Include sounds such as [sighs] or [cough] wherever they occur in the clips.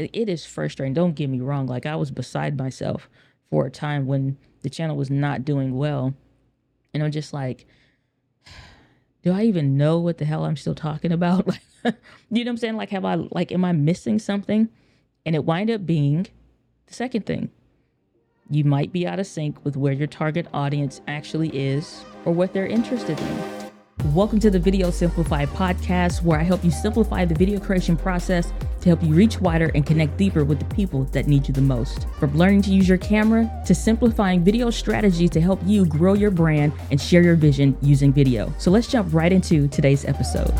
it, it is frustrating. Don't get me wrong. Like I was beside myself for a time when the channel was not doing well. And I'm just like, [sighs] do I even know what the hell I'm still talking about? [laughs] you know what I'm saying? Like, have I, like, am I missing something? And it wind up being the second thing. You might be out of sync with where your target audience actually is or what they're interested in. Welcome to the Video Simplified podcast, where I help you simplify the video creation process to help you reach wider and connect deeper with the people that need you the most. From learning to use your camera to simplifying video strategies to help you grow your brand and share your vision using video. So let's jump right into today's episode.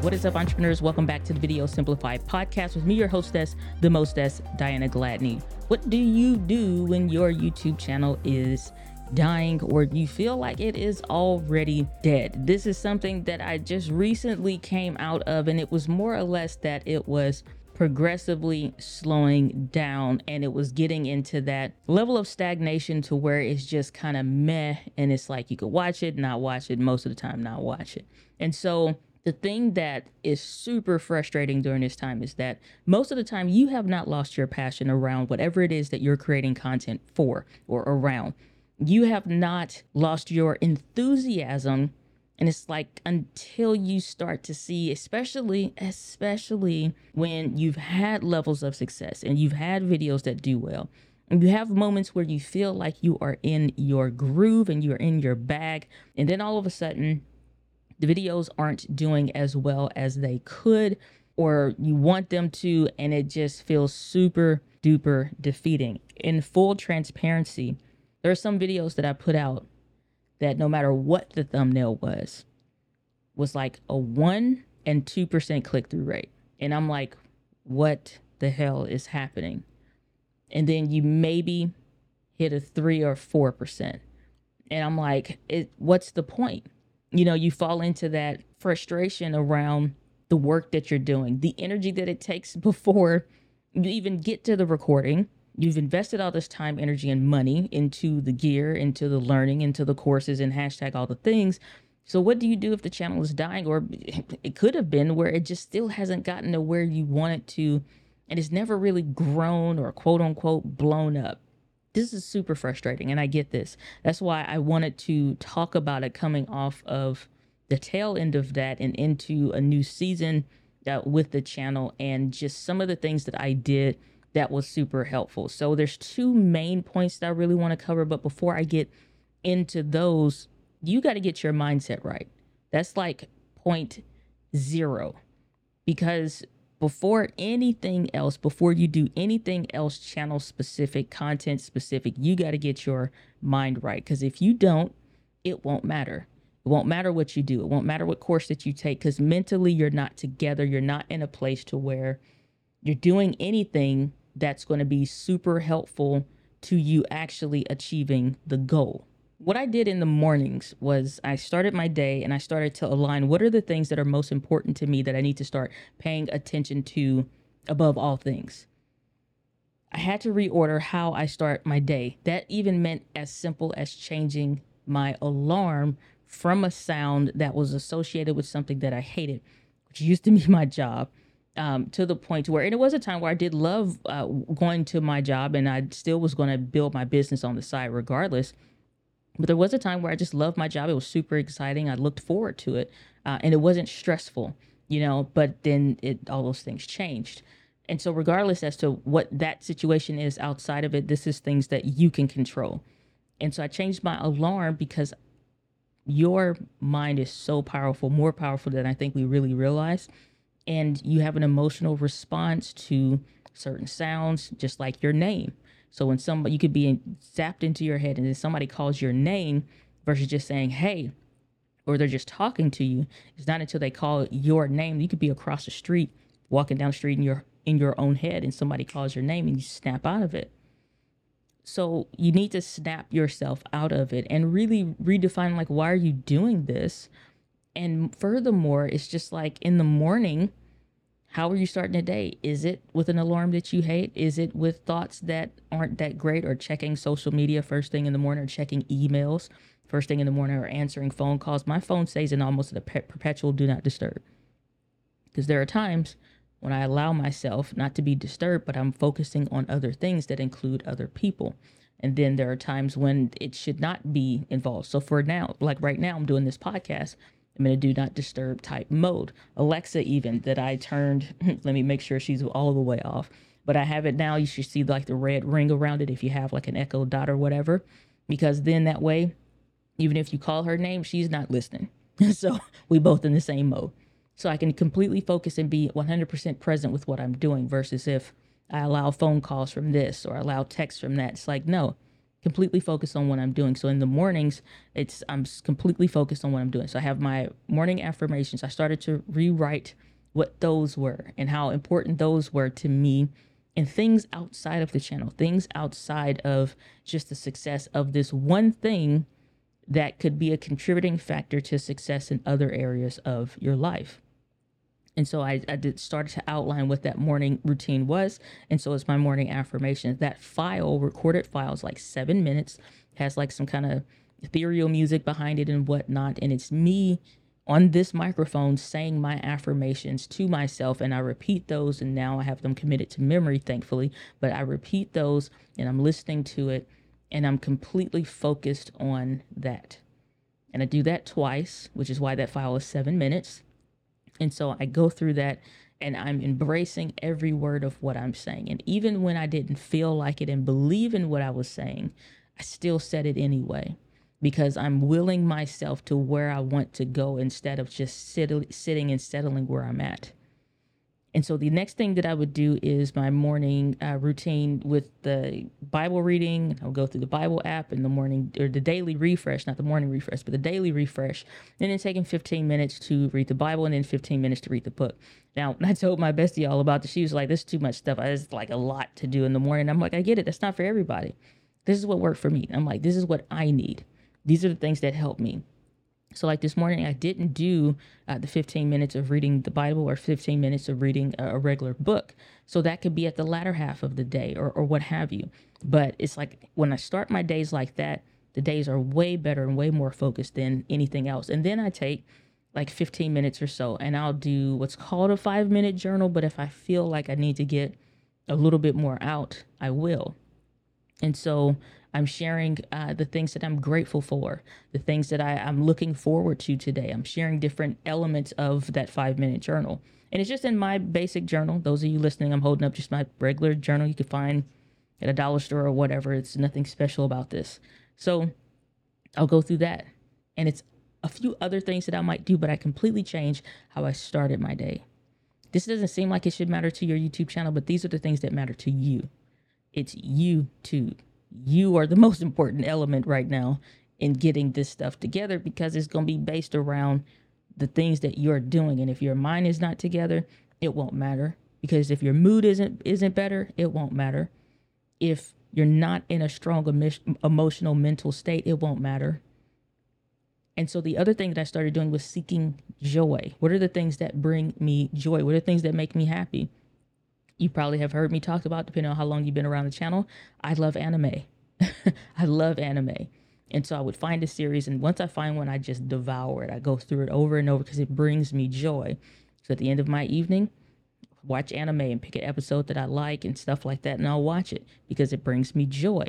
What is up, entrepreneurs? Welcome back to the Video Simplified podcast with me, your hostess, the mostess, Diana Gladney. What do you do when your YouTube channel is dying or you feel like it is already dead. This is something that I just recently came out of, and it was more or less that it was progressively slowing down and it was getting into that level of stagnation to where it's just kind of meh and it's like you could watch it, not watch it, most of the time, not watch it. And so the thing that is super frustrating during this time is that most of the time you have not lost your passion around whatever it is that you're creating content for or around you have not lost your enthusiasm. And it's like until you start to see especially especially when you've had levels of success and you've had videos that do well and you have moments where you feel like you are in your groove and you're in your bag and then all of a sudden the videos aren't doing as well as they could or you want them to and it just feels super duper defeating. In full transparency there are some videos that I put out that no matter what the thumbnail was, was like a one and two percent click through rate. And I'm like, what the hell is happening? And then you maybe hit a three or four percent. And I'm like, it what's the point? You know, you fall into that frustration around the work that you're doing, the energy that it takes [laughs] before you even get to the recording You've invested all this time, energy, and money into the gear, into the learning, into the courses, and hashtag all the things. So, what do you do if the channel is dying? Or [laughs] it could have been where it just still hasn't gotten to where you want it to, and it's never really grown or quote unquote blown up. This is super frustrating, and I get this. That's why I wanted to talk about it coming off of the tail end of that and into a new season uh, with the channel and just some of the things that I did that was super helpful. So there's two main points that I really want to cover, but before I get into those, you got to get your mindset right. That's like point zero. Because before anything else, before you do anything else channel specific, content specific, you got to get your mind right. Because if you don't, it won't matter. It won't matter what you do. It won't matter what course that you take because mentally you're not together. You're not in a place to where you're doing anything that's going to be super helpful to you actually achieving the goal. What I did in the mornings was I started my day and I started to align what are the things that are most important to me that I need to start paying attention to above all things. I had to reorder how I start my day. That even meant as simple as changing my alarm from a sound that was associated with something that I hated, which used to be [laughs] my job, um, to the point where, and it was a time where I did love uh, going to my job and I still was going to build my business on the side regardless. But there was a time where I just loved my job. It was super exciting. I looked forward to it uh, and it wasn't stressful, you know, but then it, all those things changed. And so, regardless as to what that situation is outside of it, this is things that you can control. And so, I changed my alarm because your mind is so powerful, more powerful than I think we really realize and you have an emotional response to certain sounds, just like your name. So when somebody you could be zapped into your head, and then somebody calls your name versus just saying "Hey," or they're just talking to you. It's not until they call your name. You could be across the street, walking down the street in your in your own head, and somebody calls your name, and you snap out of it. So you need to snap yourself out of it and really redefine like why are you doing this? And furthermore, it's just like in the morning, how are you starting a day? Is it with an alarm that you hate? Is it with thoughts that aren't that great or checking social media first thing in the morning or checking emails first thing in the morning or answering phone calls? My phone stays in almost a perpetual do not disturb. Because there are times when I allow myself not to be disturbed, but I'm focusing on other things that include other people. And then there are times when it should not be involved. So for now, like right now, I'm doing this podcast. I'm in a do not disturb type mode. Alexa, even that I turned, [laughs] let me make sure she's all the way off. But I have it now. You should see like the red ring around it if you have like an Echo Dot or whatever, because then that way, even if you call her name, she's not listening. [laughs] so we both in the same mode. So I can completely focus and be 100% present with what I'm doing versus if I allow phone calls from this or allow texts from that. It's like, no, completely focused on what I'm doing. So in the mornings, it's I'm completely focused on what I'm doing. So I have my morning affirmations. I started to rewrite what those were and how important those were to me and things outside of the channel, things outside of just the success of this one thing that could be a contributing factor to success in other areas of your life. And so I, I did started to outline what that morning routine was. And so it's my morning affirmations. That file, recorded file, is like seven minutes, has like some kind of ethereal music behind it and whatnot. And it's me on this microphone saying my affirmations to myself. And I repeat those. And now I have them committed to memory, thankfully. But I repeat those and I'm listening to it and I'm completely focused on that. And I do that twice, which is why that file is seven minutes. And so I go through that and I'm embracing every word of what I'm saying. And even when I didn't feel like it and believe in what I was saying, I still said it anyway because I'm willing myself to where I want to go instead of just sit, sitting and settling where I'm at. And so the next thing that I would do is my morning uh, routine with the Bible reading. I'll go through the Bible app in the morning or the daily refresh, not the morning refresh, but the daily refresh. And then taking 15 minutes to read the Bible and then 15 minutes to read the book. Now, [laughs] I told my bestie all about this. She was like, this is too much stuff. It's like a lot to do in the morning. I'm like, I get it. That's not for everybody. This is what worked for me. I'm like, this is what I need. These are the things that help me. So, like this morning, I didn't do uh, the 15 minutes of reading the Bible or 15 minutes of reading a, a, regular book. So, that could be at the latter half of the day or, or what have you. But it's like when I start my days like that, the days are way better and way more focused than anything else. And then I take like 15 minutes or so and I'll do what's called a five minute journal. But if I feel like I need to get a little bit more out, I will. And so I'm sharing uh, the things that I'm grateful for, the things that I, I'm looking forward to today. I'm sharing different elements of that five minute journal. And it's just in my basic journal. Those of you listening, I'm holding up just my regular journal you could find at a dollar store or whatever. It's nothing special about this. So I'll go through that. And it's a few other things that I might do, but I completely change how I started my day. This doesn't seem like it should matter to your YouTube channel, but these are the things that matter to you. It's YouTube you are the most important element right now in getting this stuff together because it's going to be based around the things that you're doing. And if your mind is not together it won't matter. Because if your mood isn't isn't better it won't matter. If you're not in a strong emotional mental state it won't matter. And so the other thing that i started doing was seeking joy. What are the things that bring me joy? What are the things that make me happy you probably have heard me talk about, depending on how long you've been around the channel. I love anime. [laughs] I love anime. And so I would find a series, and once I find one, I just devour it. I go through it over and over because it brings me joy. So at the end of my evening, watch anime and pick an episode that I like and stuff like that, and I'll watch it because it brings me joy.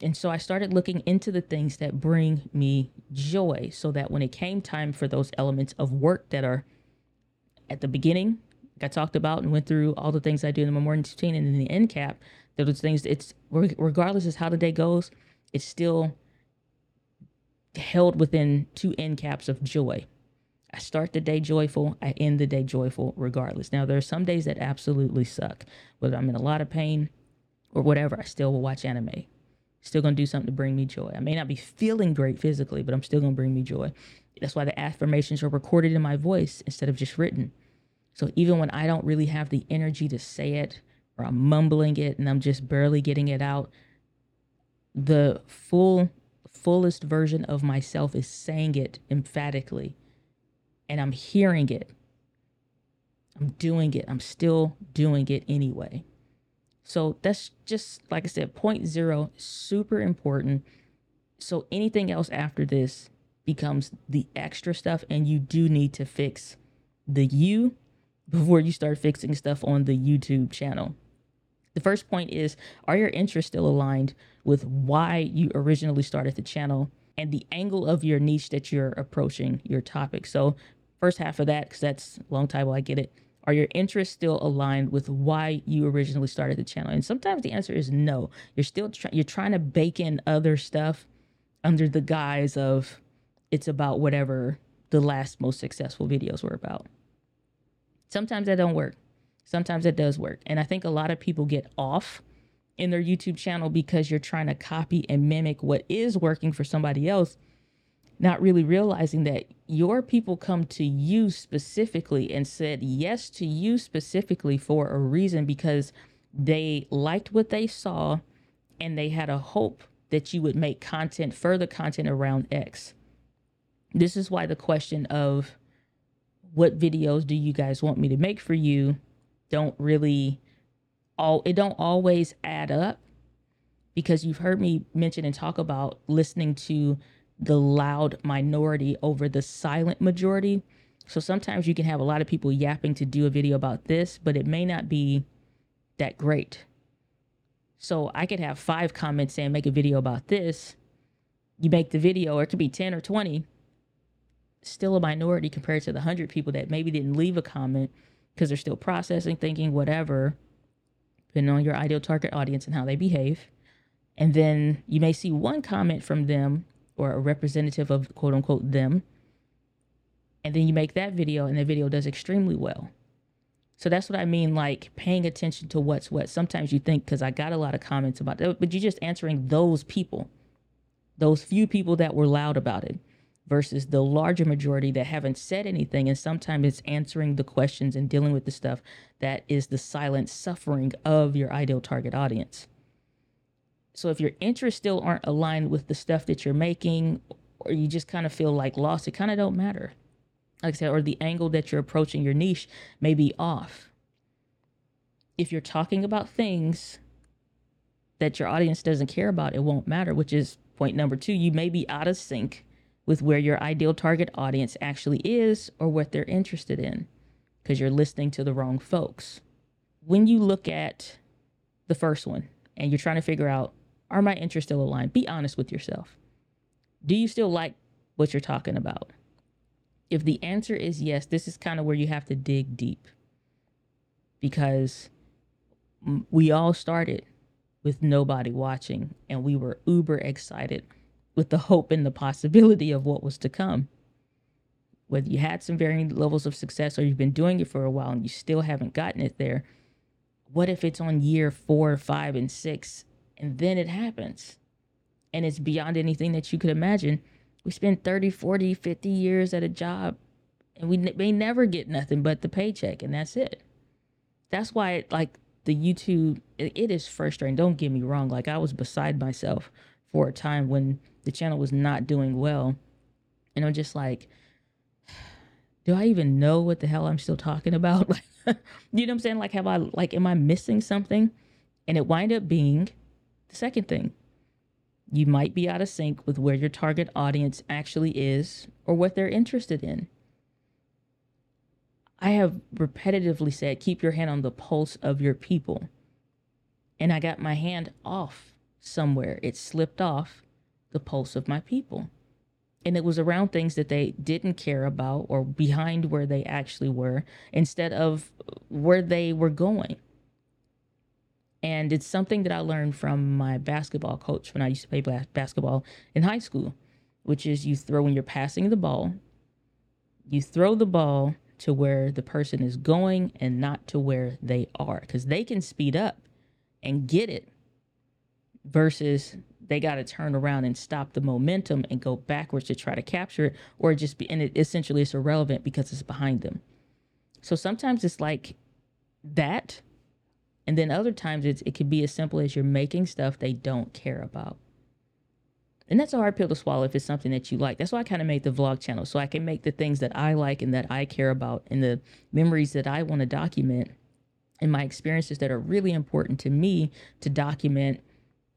And so I started looking into the things that bring me joy so that when it came time for those elements of work that are at the beginning I talked about and went through all the things I do in the morning routine and in the end cap. Those things. It's regardless of how the day goes, it's still held within two end caps of joy. I start the day joyful, I end the day joyful regardless. Now, there are some days that absolutely suck. Whether I'm in a lot of pain or whatever, I still will watch anime. Still gonna do something to bring me joy. I may not be feeling great physically, but I'm still gonna bring me joy. That's why the affirmations are recorded in my voice instead of just written. So even when I don't really have the energy to say it or I'm mumbling it and I'm just barely getting it out, the full fullest version of myself is saying it emphatically and I'm hearing it. I'm doing it. I'm still doing it anyway. So that's just like I said, point zero, super important. So anything else after this becomes the extra stuff, and you do need to fix the you before you start fixing stuff on the YouTube channel. The first point is Are your interests still aligned with why you originally started the channel and the angle of your niche that you're approaching your topic? So, first half of that, because that's a long title, I get it. Are your interests still aligned with why you originally started the channel? And sometimes the answer is no. You're still try- you're trying to bake in other stuff under the guise of it's about whatever the last most successful videos were about. Sometimes that don't work. Sometimes it does work. And I think a lot of people get off in their YouTube channel because you're trying to copy and mimic what is working for somebody else, not really realizing that your people come to you specifically and said yes to you specifically for a reason because they liked what they saw and they had a hope that you would make content, further content around X. This is why the question of what videos do you guys want me to make for you don't really all it don't always add up because you've heard me mention and talk about listening to the loud minority over the silent majority. So sometimes you can have a lot of people yapping to do a video about this, but it may not be that great. So I could have five comments saying make a video about this. You make the video, or it could be 10 or 20, still a minority compared to the 100 people that maybe didn't leave a comment because they're still processing, thinking, whatever, depending on your ideal target audience and how they behave. And then you may see one comment from them or a representative of quote unquote them. And then you make that video and the video does extremely well. So that's what I mean, like paying attention to what's what. Sometimes you think, because I got a lot of comments about that, but you're just answering those people, those few people that were loud about it versus the larger majority that haven't said anything. And sometimes it's answering the questions and dealing with the stuff that is the silent suffering of your ideal target audience. So if your interests still aren't aligned with the stuff that you're making, or you just kind of feel like lost, it kind of don't matter. Like I said, or the angle that you're approaching your niche may be off. If you're talking about things that your audience doesn't care about, it won't matter, which is point number two. You may be out of sync with where your ideal target audience actually is or what they're interested in because you're listening to the wrong folks. When you look at the first one and you're trying to figure out, are my interests still aligned? Be honest with yourself. Do you still like what you're talking about? If the answer is yes, this is kind of where you have to dig deep because we all started with nobody watching and we were uber excited with the hope and the possibility of what was to come. Whether you had some varying levels of success or you've been doing it for a while and you still haven't gotten it there, what if it's on year four, five, and six, and then it happens? And it's beyond anything that you could imagine. We spend 30, 40, 50 years at a job and we may never get nothing but the paycheck, and that's it. That's why, it, like, the YouTube, it, it is frustrating. Don't get me wrong. Like, I was beside myself for a time when the channel was not doing well. And I'm just like, [sighs] do I even know what the hell I'm still talking about? [laughs] you know what I'm saying? Like, have I, like, am I missing something? And it wind up being the second thing. You might be out of sync with where your target audience actually is or what they're interested in. I have repetitively said, keep your hand on the pulse of your people. And I got my hand off somewhere. It slipped off the pulse of my people. And it was around things that they didn't care about or behind where they actually were instead of where they were going. And it's something that I learned from my basketball coach when I used to play basketball in high school, which is you throw when you're passing the ball, you throw the ball to where the person is going and not to where they are because they can speed up and get it versus they got to turn around and stop the momentum and go backwards to try to capture it or just be and it essentially it's irrelevant because it's behind them. So sometimes it's like that and then other times it's, it could be as simple as you're making stuff they don't care about. And that's a hard pill to swallow if it's something that you like. That's why i kind of made the vlog channel so i can make the things that i like and that i care about and the memories that i want to document and my experiences that are really important to me to document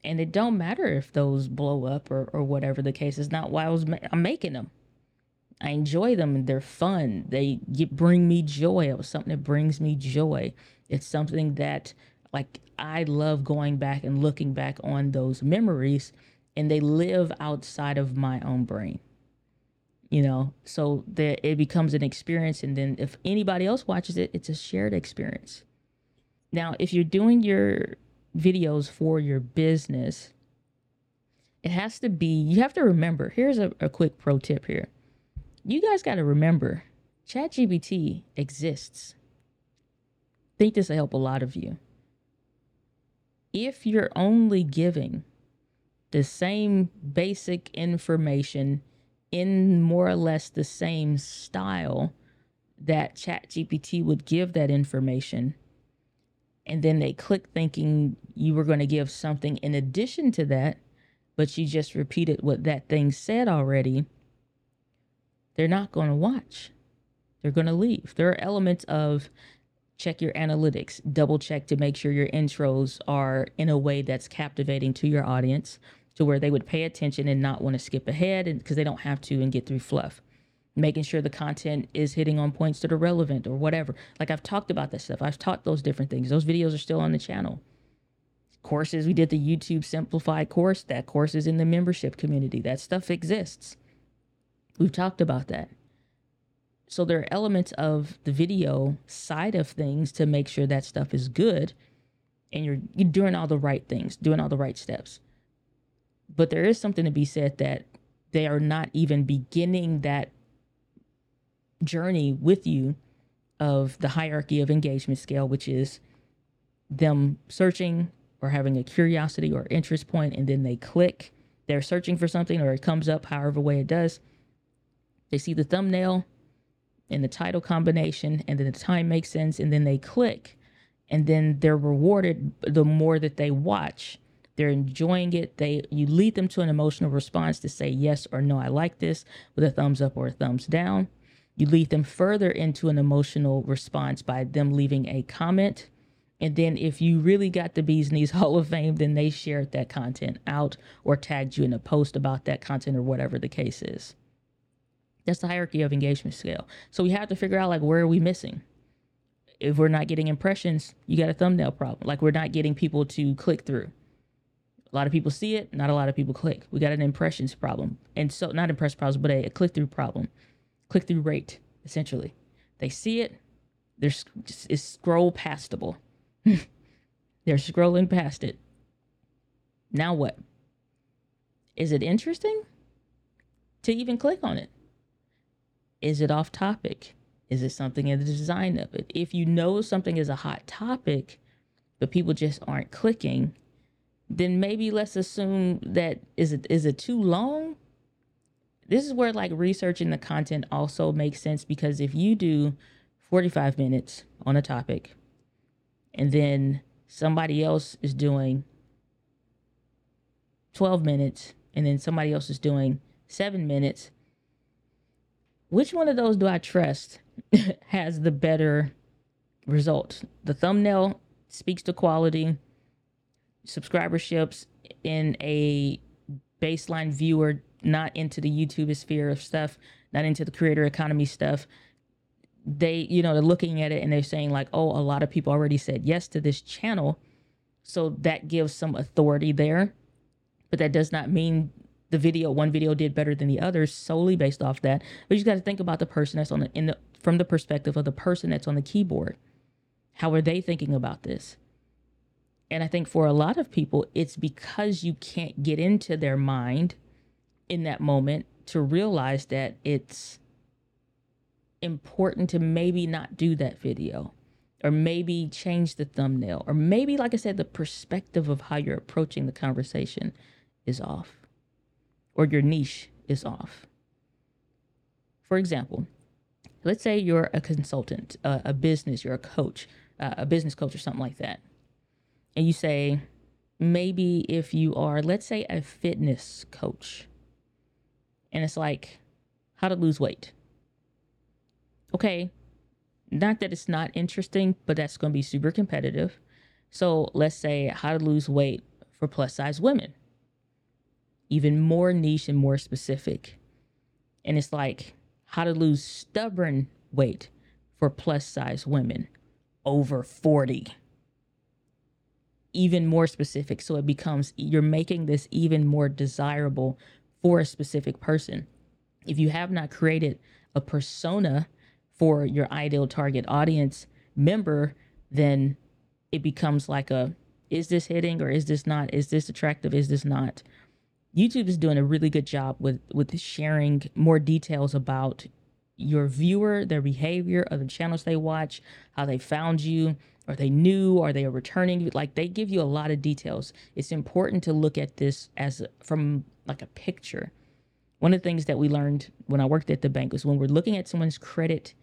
and it don't matter if those blow up or, or whatever the case is not why I was ma- I'm making them I enjoy them and they're fun. They get, bring me joy. It was something that brings me joy. It's something that like I love going back and looking back on those memories and they live outside of my own brain. You know, so that it becomes an experience and then if anybody else watches it, it's a shared experience. Now, if you're doing your videos for your business, it has to be, you have to remember. Here's a, a quick pro tip here. You guys got to remember ChatGPT exists. I think this will help a lot of you. If you're only giving the same basic information in more or less the same style that ChatGPT would give that information, and then they click thinking you were going to give something in addition to that, but you just repeated what that thing said already, they're not going to watch. They're going to leave. There are elements of check your analytics, double check to make sure your intros are in a way that's captivating to your audience to where they would pay attention and not want to skip ahead because they don't have to and get through fluff. Making sure the content is hitting on points that are relevant or whatever. Like I've talked about that stuff. I've taught those different things. Those videos are still on the channel courses. We did the YouTube Simplified course. That course is in the membership community. That stuff exists. We've talked about that. So there are elements of the video side of things to make sure that stuff is good and you're, you're doing all the right things, doing all the right steps. But there is something to be said that they are not even beginning that journey with you of the hierarchy of engagement scale, which is them searching, or having a curiosity or interest point and then they click they're searching for something or it comes up however way it does. They see the thumbnail and the title combination and then the time makes sense and then they click and then they're rewarded the more that they watch. They're enjoying it. They you lead them to an emotional response to say yes or no i like this with a thumbs up or a thumbs down you lead them further into an emotional response by them leaving a comment and then if you really got the bees knees [laughs] Hall of Fame, then they shared that content out or tagged you in a post about that content or whatever the case is. That's the hierarchy of engagement scale. So we have to figure out like where are we missing? If we're not getting impressions, you got a thumbnail problem. Like we're not getting people to click through. A lot of people see it, not a lot of people click. We got an impressions problem. And so not impression problems, but a, a click through problem. Click through rate, essentially. They see it, there's it's scroll pastable [laughs] They're scrolling past it. Now what? Is it interesting to even click on it? Is it off topic? Is it something in the design of it? If you know something is a hot topic, but people just aren't clicking, then maybe let's assume that is it is it too long? This is where like researching the content also makes sense because if you do 45 minutes on a topic and then somebody else is doing 12 minutes and then somebody else is doing seven minutes which one of those do i trust [laughs] has the better result? The thumbnail speaks to quality subscriberships in a baseline viewer not into the youtube sphere of stuff not into the creator economy stuff they, you know, they're looking at it and they're saying, like, oh, a lot of people already said yes to this channel. So that gives some authority there. But that does not mean the video, one video did better than the others solely based off that. But you got to think about the person that's on the, in the, from the perspective of the person that's on the keyboard. How are they thinking about this? And I think for a lot of people, it's because you can't get into their mind in that moment to realize that it's important to maybe not do that video or maybe change the thumbnail or maybe like i said the perspective of how you're approaching the conversation is off or your niche is off. For example let's say you're a consultant a, a business you're a coach uh, a business coach or something like that. And you say maybe if you are let's say a fitness coach and it's like how to lose weight okay, not that it's not interesting, but that's going to be super competitive. So let's say how to lose weight for plus size women. Even more niche and more specific. And it's like how to lose stubborn weight for plus size women over 40 even more specific so it becomes you're making this even more desirable for a specific person. If you have not created a persona for your ideal target audience member then it becomes like a is this hitting or is this not? Is this attractive? Is this not? Youtube is doing a really good job with with sharing more details about your viewer their behavior other channels they watch how they found you. Are they new? Are they returning? Like they give you a lot of details. It's important to look at this as from like a picture one of the things that we learned when i worked at the bank was when we're looking at someone's credit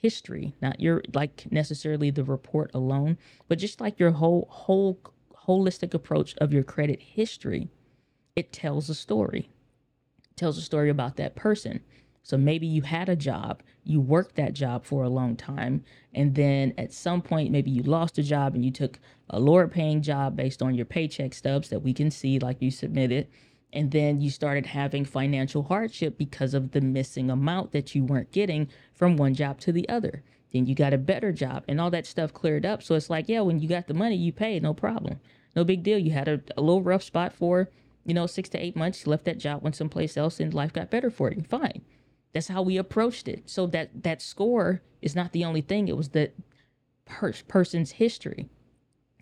history, not your like necessarily the report alone, but just like your whole whole holistic approach of your credit history, it tells a story. It tells a story about that person. So maybe you had a job, you worked that job for a long time, and then at some point maybe you lost a job and you took a lower paying job based on your paycheck stubs that we can see like you submitted and then you started having financial hardship because of the missing amount that you weren't getting from one job to the other. Then you got a better job and all that stuff cleared up. So it's like, yeah, when you got the money, you paid, no problem. No big deal. You had a, a little rough spot for, you know, six to eight months. You left that job, went someplace else, and life got better for you. Fine. That's how we approached it. So that that score is not the only thing. It was the per- person's history.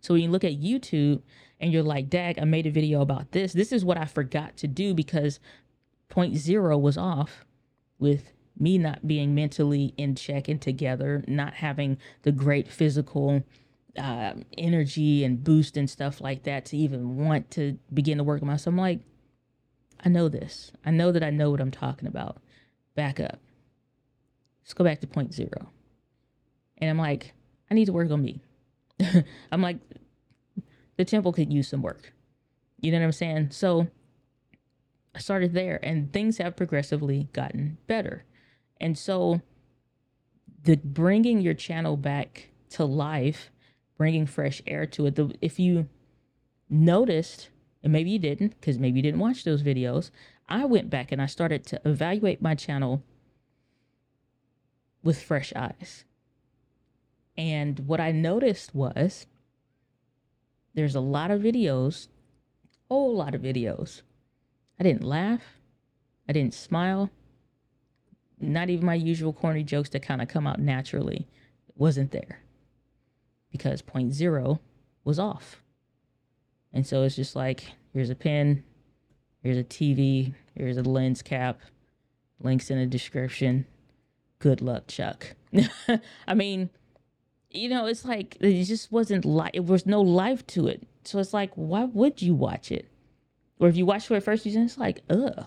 So when you look at YouTube and you're like, Dag, I made a video about this. This is what I forgot to do because point zero was off with me not being mentally in check and together, not having the great physical uh, energy and boost and stuff like that to even want to begin to work on myself. I'm like, I know this. I know that I know what I'm talking about. Back up. Let's go back to point zero. And I'm like, I need to work on me. [laughs] I'm like, the temple could use some work. You know what I'm saying? So I started there, and things have progressively gotten better. And so the bringing your channel back to life, bringing fresh air to it. The, if you noticed, and maybe you didn't, because maybe you didn't watch those videos, I went back and I started to evaluate my channel with fresh eyes. And what I noticed was there's a lot of videos, whole lot of videos. I didn't laugh. I didn't smile. Not even my usual corny jokes that kind of come out naturally wasn't there because point zero was off. And so it's just like here's a pen, here's a TV, here's a lens cap, links in the description. Good luck, Chuck. [laughs] I mean, you know, it's like it just wasn't like it was no life to it. So it's like, why would you watch it? Or if you watch for the first season, it's like, ugh.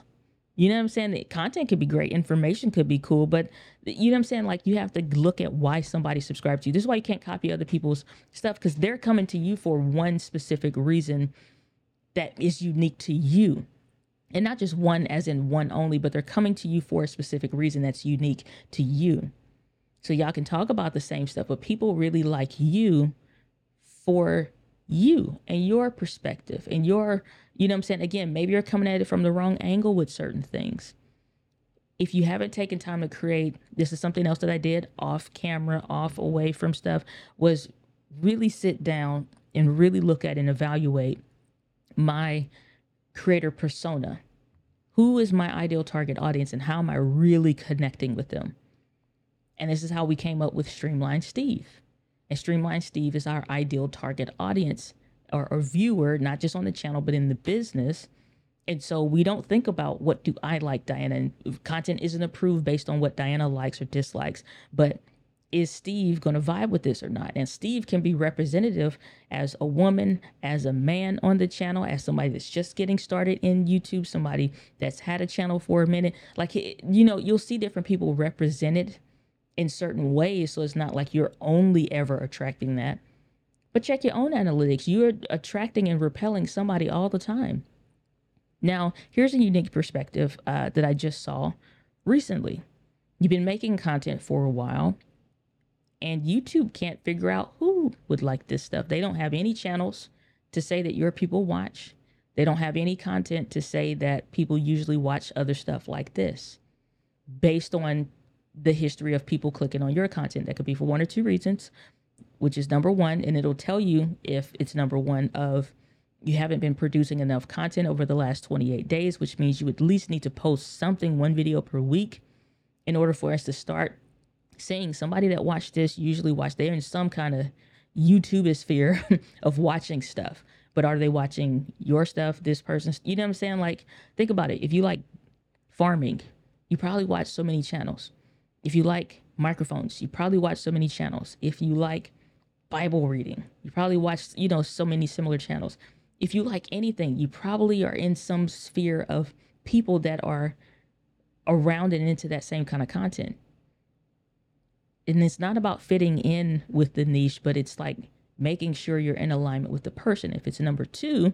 You know what I'm saying? The content could be great, information could be cool, but you know what I'm saying? Like you have to look at why somebody subscribed to you. This is why you can't copy other people's stuff because they're coming to you for one specific reason that is unique to you. And not just one as in one only, but they're coming to you for a specific reason that's unique to you. So y'all can talk about the same stuff, but people really like you for you and your perspective and your, you know what I'm saying? Again, maybe you're coming at it from the wrong angle with certain things. If you haven't taken time to create, this is something else that I did off camera, off away from stuff, was really sit down and really look at and evaluate my creator persona. Who is my ideal target audience and how am I really connecting with them? And this is how we came up with Streamline Steve. And Streamline Steve is our ideal target audience or, or viewer, not just on the channel, but in the business. And so we don't think about what do I like, Diana. And content isn't approved based on what Diana likes or dislikes, but is Steve going to vibe with this or not? And Steve can be representative as a woman, as a man on the channel, as somebody that's just getting started in YouTube, somebody that's had a channel for a minute. Like, you know, you'll see different people represented in certain ways. So it's not like you're only ever attracting that. But check your own analytics. You're attracting and repelling somebody all the time. Now, here's a unique perspective uh, that I just saw recently. You've been making content for a while, and YouTube can't figure out who would like this stuff. They don't have any channels to say that your people watch. They don't have any content to say that people usually watch other stuff like this. based on the history of people clicking on your content. That could be for one or two reasons, which is number one, and it'll tell you if it's number one of you haven't been producing enough content over the last 28 days, which means you at least need to post something, one video per week, in order for us to start seeing somebody that watched this usually watch they're in some kind of YouTube sphere [laughs] of watching stuff. But are they watching your stuff, this person's? You know what I'm saying? Like, think about it. If you like farming, you probably watch so many channels. If you like microphones, you probably watch so many channels. If you like Bible reading, you probably watch, you know, so many similar channels. If you like anything, you probably are in some sphere of people that are around and into that same kind of content. And it's not about fitting in with the niche, but it's like making sure you're in alignment with the person. If it's number two,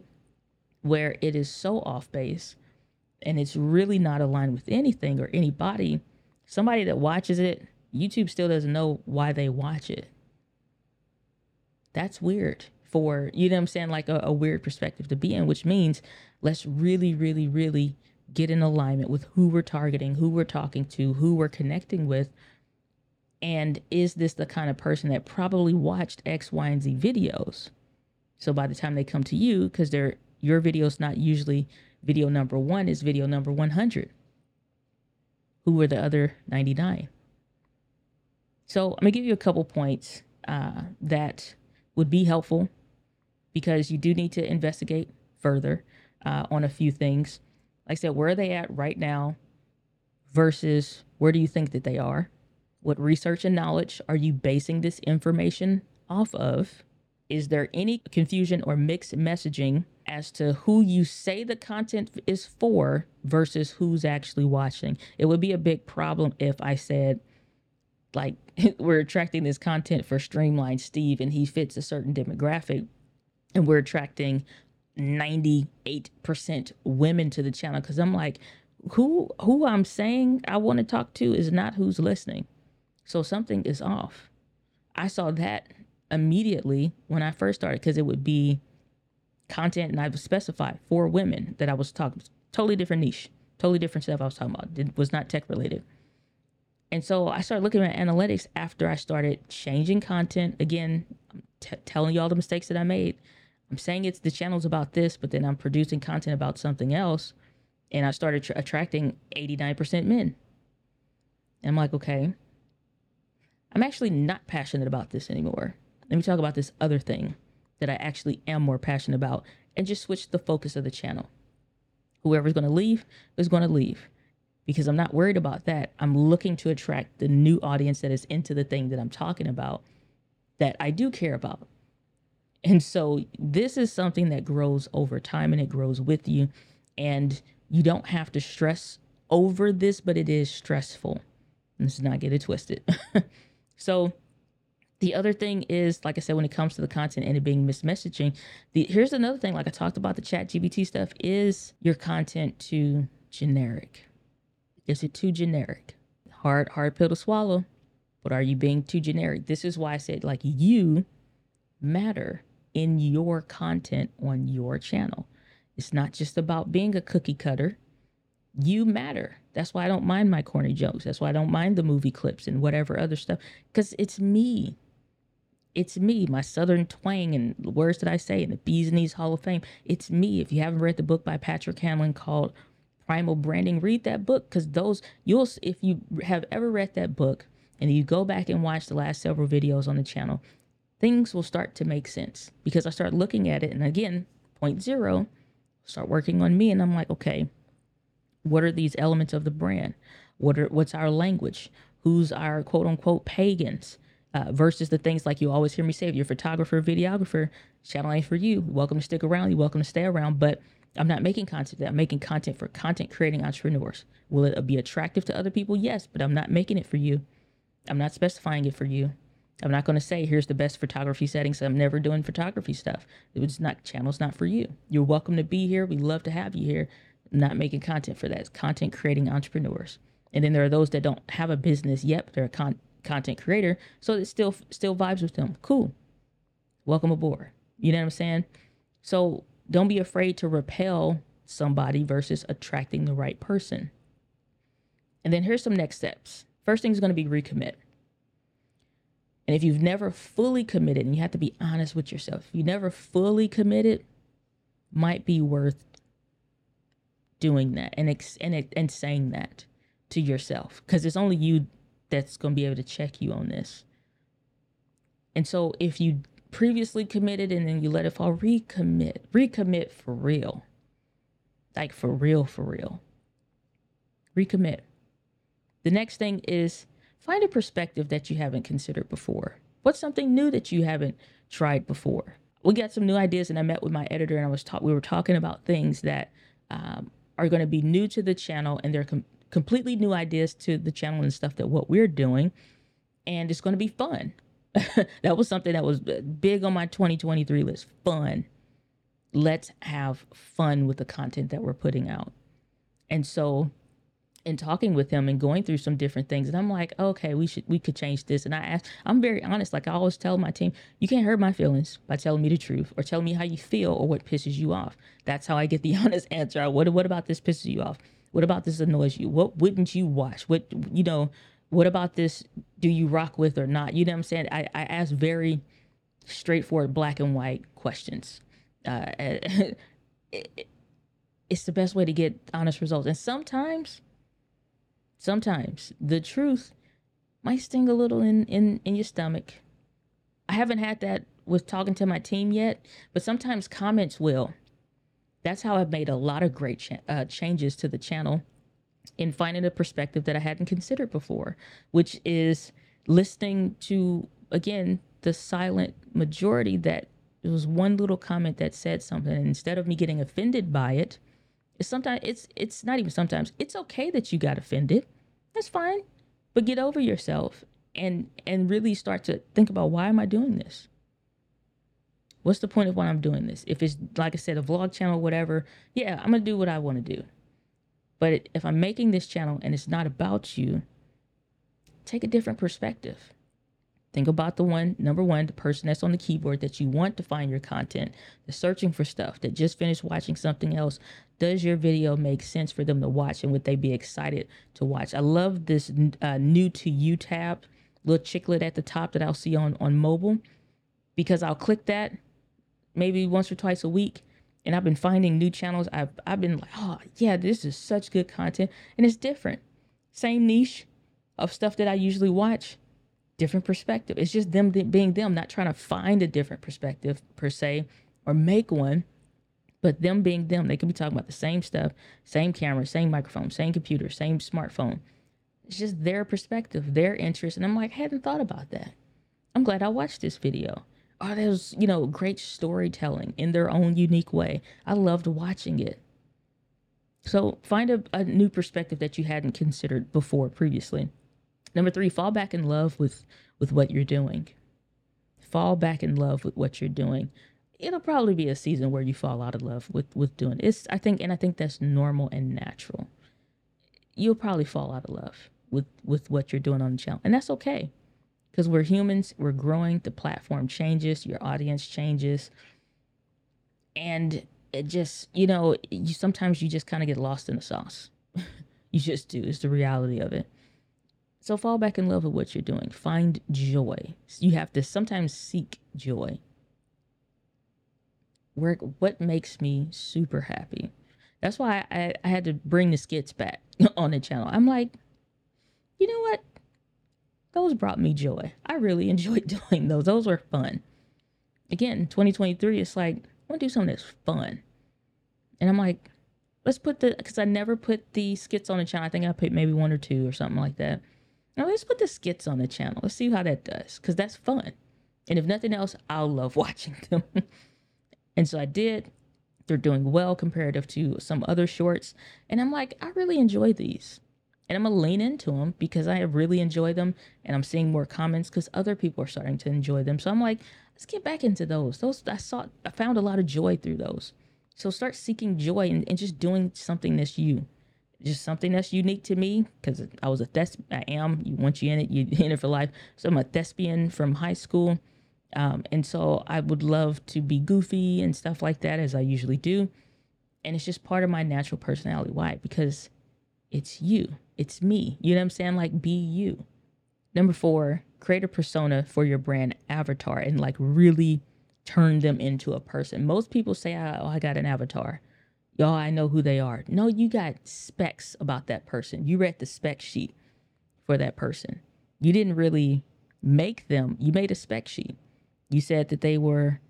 where it is so off base and it's really not aligned with anything or anybody, somebody that watches it, YouTube still doesn't know why they watch it. That's weird for, you know what I'm saying, like a, a weird perspective to be in, which means let's really, really, really get in alignment with who we're targeting, who we're talking to, who we're connecting with. And is this the kind of person that probably watched X, Y, and Z videos? So by the time they come to you, because they're your video's not usually video number one, is video number 100. Who were the other 99? So I'm gonna give you a couple points uh, that would be helpful because you do need to investigate further uh, on a few things. Like I said, where are they at right now versus where do you think that they are? What research and knowledge are you basing this information off of? Is there any confusion or mixed messaging as to who you say the content is for versus who's actually watching? It would be a big problem if I said, like, [laughs] we're attracting this content for Streamline Steve and he fits a certain demographic, and we're attracting 98% women to the channel because I'm like, who who I'm saying I want to talk to is not who's listening. So something is off. I saw that immediately when I first started because it would be content and I would specify for women that I was talking totally different niche, totally different stuff I was talking about. It was not tech related. And so I started looking at analytics after I started changing content. Again, I'm t- telling you all the mistakes that I made. I'm saying it's the channel's about this, but then I'm producing content about something else. And I started tr- attracting 89% men. And I'm like, okay, I'm actually not passionate about this anymore. Let me talk about this other thing that I actually am more passionate about and just switch the focus of the channel. Whoever's going to leave is going to leave because I'm not worried about that. I'm looking to attract the new audience that is into the thing that I'm talking about that I do care about. And so this is something that grows over time and it grows with you. And you don't have to stress over this, but it is stressful. Let's not get it twisted. [laughs] so the other thing is, like I said, when it comes to the content and it being mismessaging, the here's another thing, like I talked about the ChatGPT stuff, is your content too generic? Is it too generic? Hard, hard pill to swallow, but are you being too generic? This is why I said like you matter in your content on your channel. It's not just about being a cookie cutter. You matter. That's why I don't mind my corny jokes. That's why I don't mind the movie clips and whatever other stuff because it's me it's me, my Southern twang and the words that I say in the Bees Knees Hall of Fame. It's me. If you haven't read the book by Patrick Hanlon called Primal Branding, read that book because those you'll if you have ever read that book and you go back and watch the last several videos on the channel, things will start to make sense because I start looking at it and again, point zero, start working on me and I'm like, okay, what are these elements of the brand? What are what's our language? Who's our quote unquote pagans? Uh, versus the things like you always hear me say, if you're a photographer, videographer, channel ain't for you. Welcome to stick around. You're welcome to stay around. But I'm not making content. That I'm making content for content creating entrepreneurs. Will it be attractive to other people? Yes, but I'm not making it for you. I'm not specifying it for you. I'm not going to say here's the best photography settings. I'm never doing photography stuff. It's not channel's not for you. You're welcome to be here. We love to have you here. I'm not making content for that. It's content creating entrepreneurs. And then there are those that don't have a business yet, but they're a con- content creator, so it still still vibes with them. Cool. Welcome aboard. You know what I'm saying? So don't be afraid to repel somebody versus attracting the right person. And then here's some next steps. First thing is going to be recommit. And if you've never fully committed, and you have to be honest with yourself, if you never fully committed, might be worth doing that and ex- and and saying that to yourself because it's only you that's going to be able to check you on this. And so if you previously committed and then you let it fall, recommit. Recommit for real. Like for real, for real. Recommit. The next thing is find a perspective that you haven't considered before. What's something new that you haven't tried before? We got some new ideas, and I met with my editor, and I was talk. We were talking about things that um, are going to be new to the channel, and they're com- completely new ideas to the channel and stuff that what we're doing, and it's going to be fun. [laughs] that was something that was big on my 2023 list. Fun. Let's have fun with the content that we're putting out. And so in talking with him and going through some different things and I'm like, okay, we should we could change this. And I asked, I'm very honest. Like I always tell my team, you can't hurt my feelings by telling me the truth or telling me how you feel or what pisses you off. That's how I get the [laughs] honest answer. What what about this pisses you off? What about this annoys you? What wouldn't you watch? What you know, what about this do you rock with or not? You know what I'm saying? I, I ask very straightforward black and white questions. Uh, [laughs] it, it's the best way to get honest results. And sometimes, sometimes the truth might sting a little in, in, in your stomach. I haven't had that with talking to my team yet, but sometimes comments will. That's how I've made a lot of great cha- uh, changes to the channel in finding a perspective that I hadn't considered before, which is listening to, again, the silent majority that it was one little comment that said something. And instead of me getting offended by it, it's sometimes it's it's not even sometimes it's okay that you got offended. That's fine. But get over yourself and and really start to think about why am I doing this? What's the point of why I'm doing this? If it's like I said, a vlog channel, whatever, yeah, I'm gonna do what I want to do. But if I'm making this channel and it's not about you, take a different perspective. Think about the one, number one, the person that's on the keyboard that you want to find your content, the searching for stuff, that just finished watching something else. Does your video make sense for them to watch and would they be excited to watch? I love this uh, new to you tab, little chiclet at the top that I'll see on, on mobile because I'll click that maybe once or twice a week and I've been finding new channels. I've I've been like, oh yeah, this is such good content, and it's different. Same niche of stuff that I usually watch, different perspective. It's just them being them, not trying to find a different perspective per se or make one, but them being them. They could be talking about the same stuff, same camera, same microphone, same computer, same smartphone. It's just their perspective, their interest, and I'm like, I hadn't thought about that. I'm glad I watched this video oh, there's, you know, great storytelling in their own unique way. I loved watching it. So find a, a new perspective that you hadn't considered before previously. Number three, fall back in love with with what you're doing. Fall back in love with what you're doing. It'll probably be a season where you fall out of love with with doing it. it's I think and I think that's normal and natural. You'll probably fall out of love with with what you're doing on the channel. And that's okay because we're humans, we're growing, the platform changes, your audience changes. And it just, you know, you sometimes you just kind of get lost in the sauce. [laughs] you just do. It's the reality of it. So fall back in love with what you're doing. Find joy. You have to sometimes seek joy. Work what makes me super happy. That's why I, I had to bring the skits back [laughs] on the channel. I'm like, you know what? Those brought me joy. I really [laughs] enjoyed doing those. Those were fun. Again, 2023, it's like, I want to do something that's fun. And I'm like, let's put the, because I never put the skits on the channel. I think I put maybe one or two or something like that. Now let's put the skits on the channel. Let's see how that does, because that's fun. And if nothing else, I'll love [laughs] watching them. and so I did. They're doing well comparative to some other shorts. And I'm like, I really enjoy these and I'm gonna lean into them because I really enjoy them, and I'm seeing more comments because other people are starting to enjoy them. So I'm like, let's get back into those. Those I saw, I found a lot of joy through those. So start seeking joy and, and just doing something that's you, just something that's unique to me because I was a thes- I am. You once you in it, you [laughs] in it for life. So I'm a thespian from high school, um, and so I would love to be goofy and stuff like that as I usually do, and it's just part of my natural personality. Why? Because it's you. It's me. You know what I'm saying? Like, be you. Number four, create a persona for your brand avatar and like really turn them into a person. Most people say, oh, oh, I got an avatar. Y'all, I know who they are. No, you got specs about that person. You read the spec sheet for that person. You didn't really make them, you made a spec sheet. You said that they were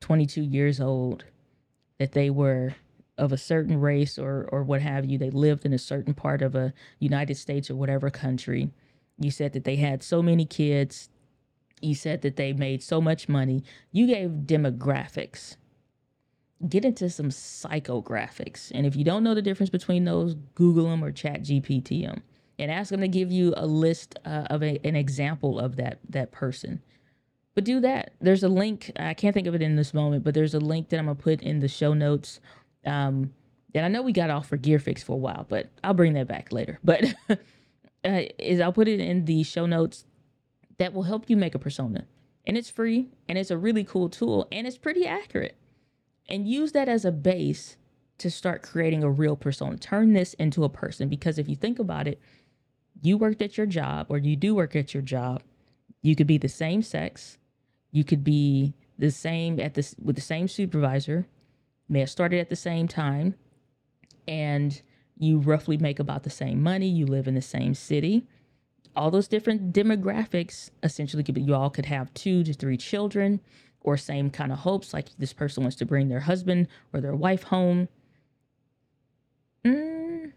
22 years old, that they were of a certain race or or what have you. They lived in a certain part of a United States or whatever country. You said that they had so many kids. You said that they made so much money. You gave demographics. Get into some psychographics. And if you don't know the difference between those, Google them or ChatGPT them and ask them to give you a list uh, of a, an example of that that person. But do that. There's a link. I can't think of it in this moment, but there's a link that I'm gonna put in the show notes. Um, and I know we got off for Gear Fix for a while, but I'll bring that back later. But [laughs] uh, is I'll put it in the show notes that will help you make a persona, and it's free, and it's a really cool tool, and it's pretty accurate. And use that as a base to start creating a real persona. Turn this into a person because if you think about it, you worked at your job or you do work at your job, you could be the same sex, you could be the same at this with the same supervisor, may have started at the same time, and you roughly make about the same money, you live in the same city. All those different demographics essentially could be you all could have two to three children or same kind of hopes, like this person wants to bring their husband or their wife home. Mm,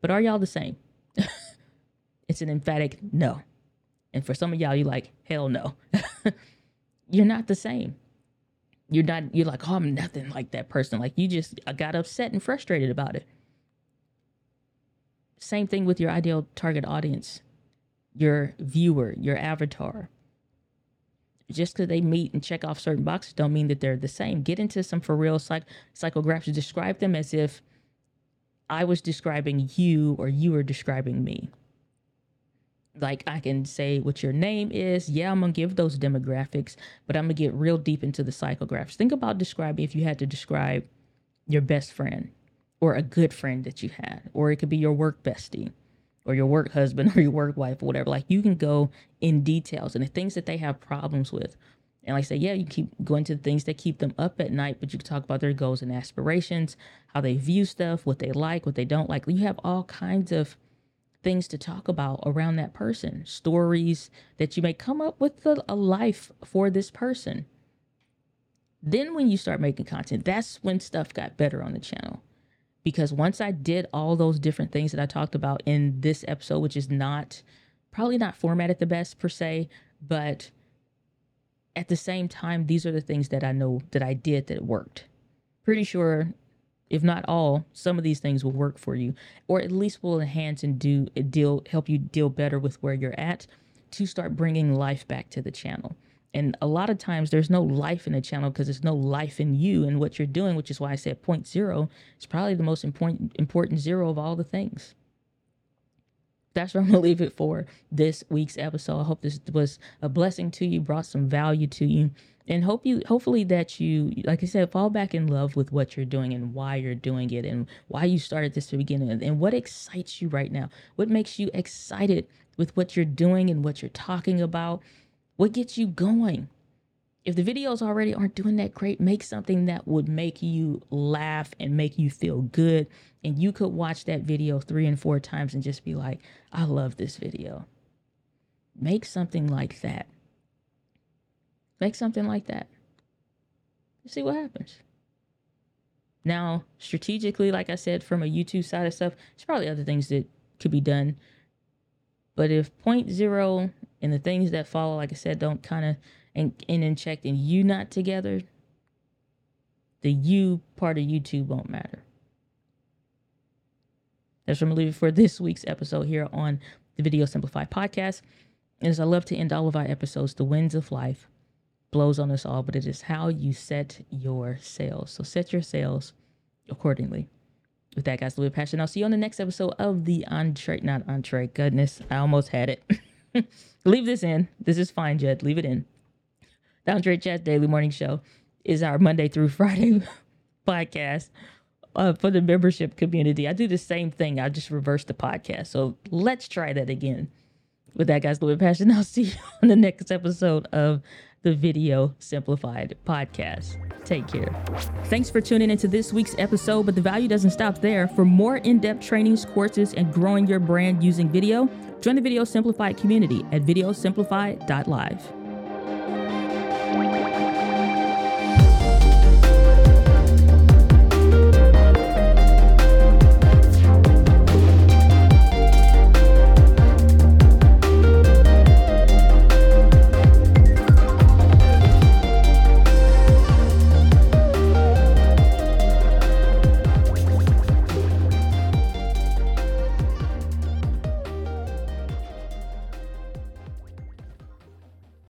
but are y'all the same? [laughs] It's an emphatic no. And for some of y'all, you're like, hell no. [laughs] you're not the same. You're not, you're like, oh, I'm nothing like that person. Like you just I got upset and frustrated about it. Same thing with your ideal target audience, your viewer, your avatar. Just because they meet and check off certain boxes don't mean that they're the same. Get into some for real psych- psychographs. Describe them as if I was describing you or you were describing me like I can say what your name is. Yeah, I'm gonna give those demographics, but I'm gonna get real deep into the psychographs. Think about describing if you had to describe your best friend or a good friend that you had, or it could be your work bestie or your work husband [laughs] or your work wife or whatever. Like you can go in details and the things that they have problems with. And like I say, yeah, you keep going to the things that keep them up at night, but you can talk about their goals and aspirations, how they view stuff, what they like, what they don't like. You have all kinds of things to talk about around that person, stories that you may come up with a, a life for this person. Then, when you start making content, that's when stuff got better on the channel. Because once I did all those different things that I talked about in this episode, which is not probably not formatted the best per se, but at the same time, these are the things that I know that I did that worked. Pretty sure if not all, some of these things will work for you, or at least will enhance and do deal help you deal better with where you're at to start bringing life back to the channel. And a lot of times there's no life in the channel because there's no life in you and what you're doing, which is why I said point zero is probably the most important important zero of all the things. That's where I'm gonna leave it for this week's episode. I hope this was a blessing to you, brought some value to you and hope you hopefully that you like i said fall back in love with what you're doing and why you're doing it and why you started this to begin with and what excites you right now. What makes you excited with what you're doing and what you're talking about? What gets you going if the videos already aren't doing that great make something that would make you laugh and make you feel good and you could watch that video three and four times and just be like i love this video make something like that Make something like that. See what happens. Now, strategically, like I said, from a YouTube side of stuff, there's probably other things that could be done. But if point zero and the things that follow, like I said, don't kind of and and in check and you not together, the you part of YouTube won't matter. That's what I'm it for this week's episode here on the Video Simplified podcast. And as I love to end all of our episodes, the winds of life blows on us all, but it is how you set your sails. So set your sails accordingly. With that, guys, a little passion. I'll see you on the next episode of the entree, not entree. Goodness, I almost had it. [laughs] Leave this in. This is fine, Jed. Leave it in. The Andre Chat Daily Morning Show is our Monday through [laughs] Friday podcast. uh, for the membership community. I do the same thing. I just reverse the podcast. So let's try that again. With that, guys, Louis Passion. [laughs] I'll see you on the next episode of the Video Simplified podcast. Take care. Thanks for tuning into this week's episode, but the value doesn't stop there. For more in depth trainings, courses, and growing your brand using video, join the Video Simplified community at videosimplified.live.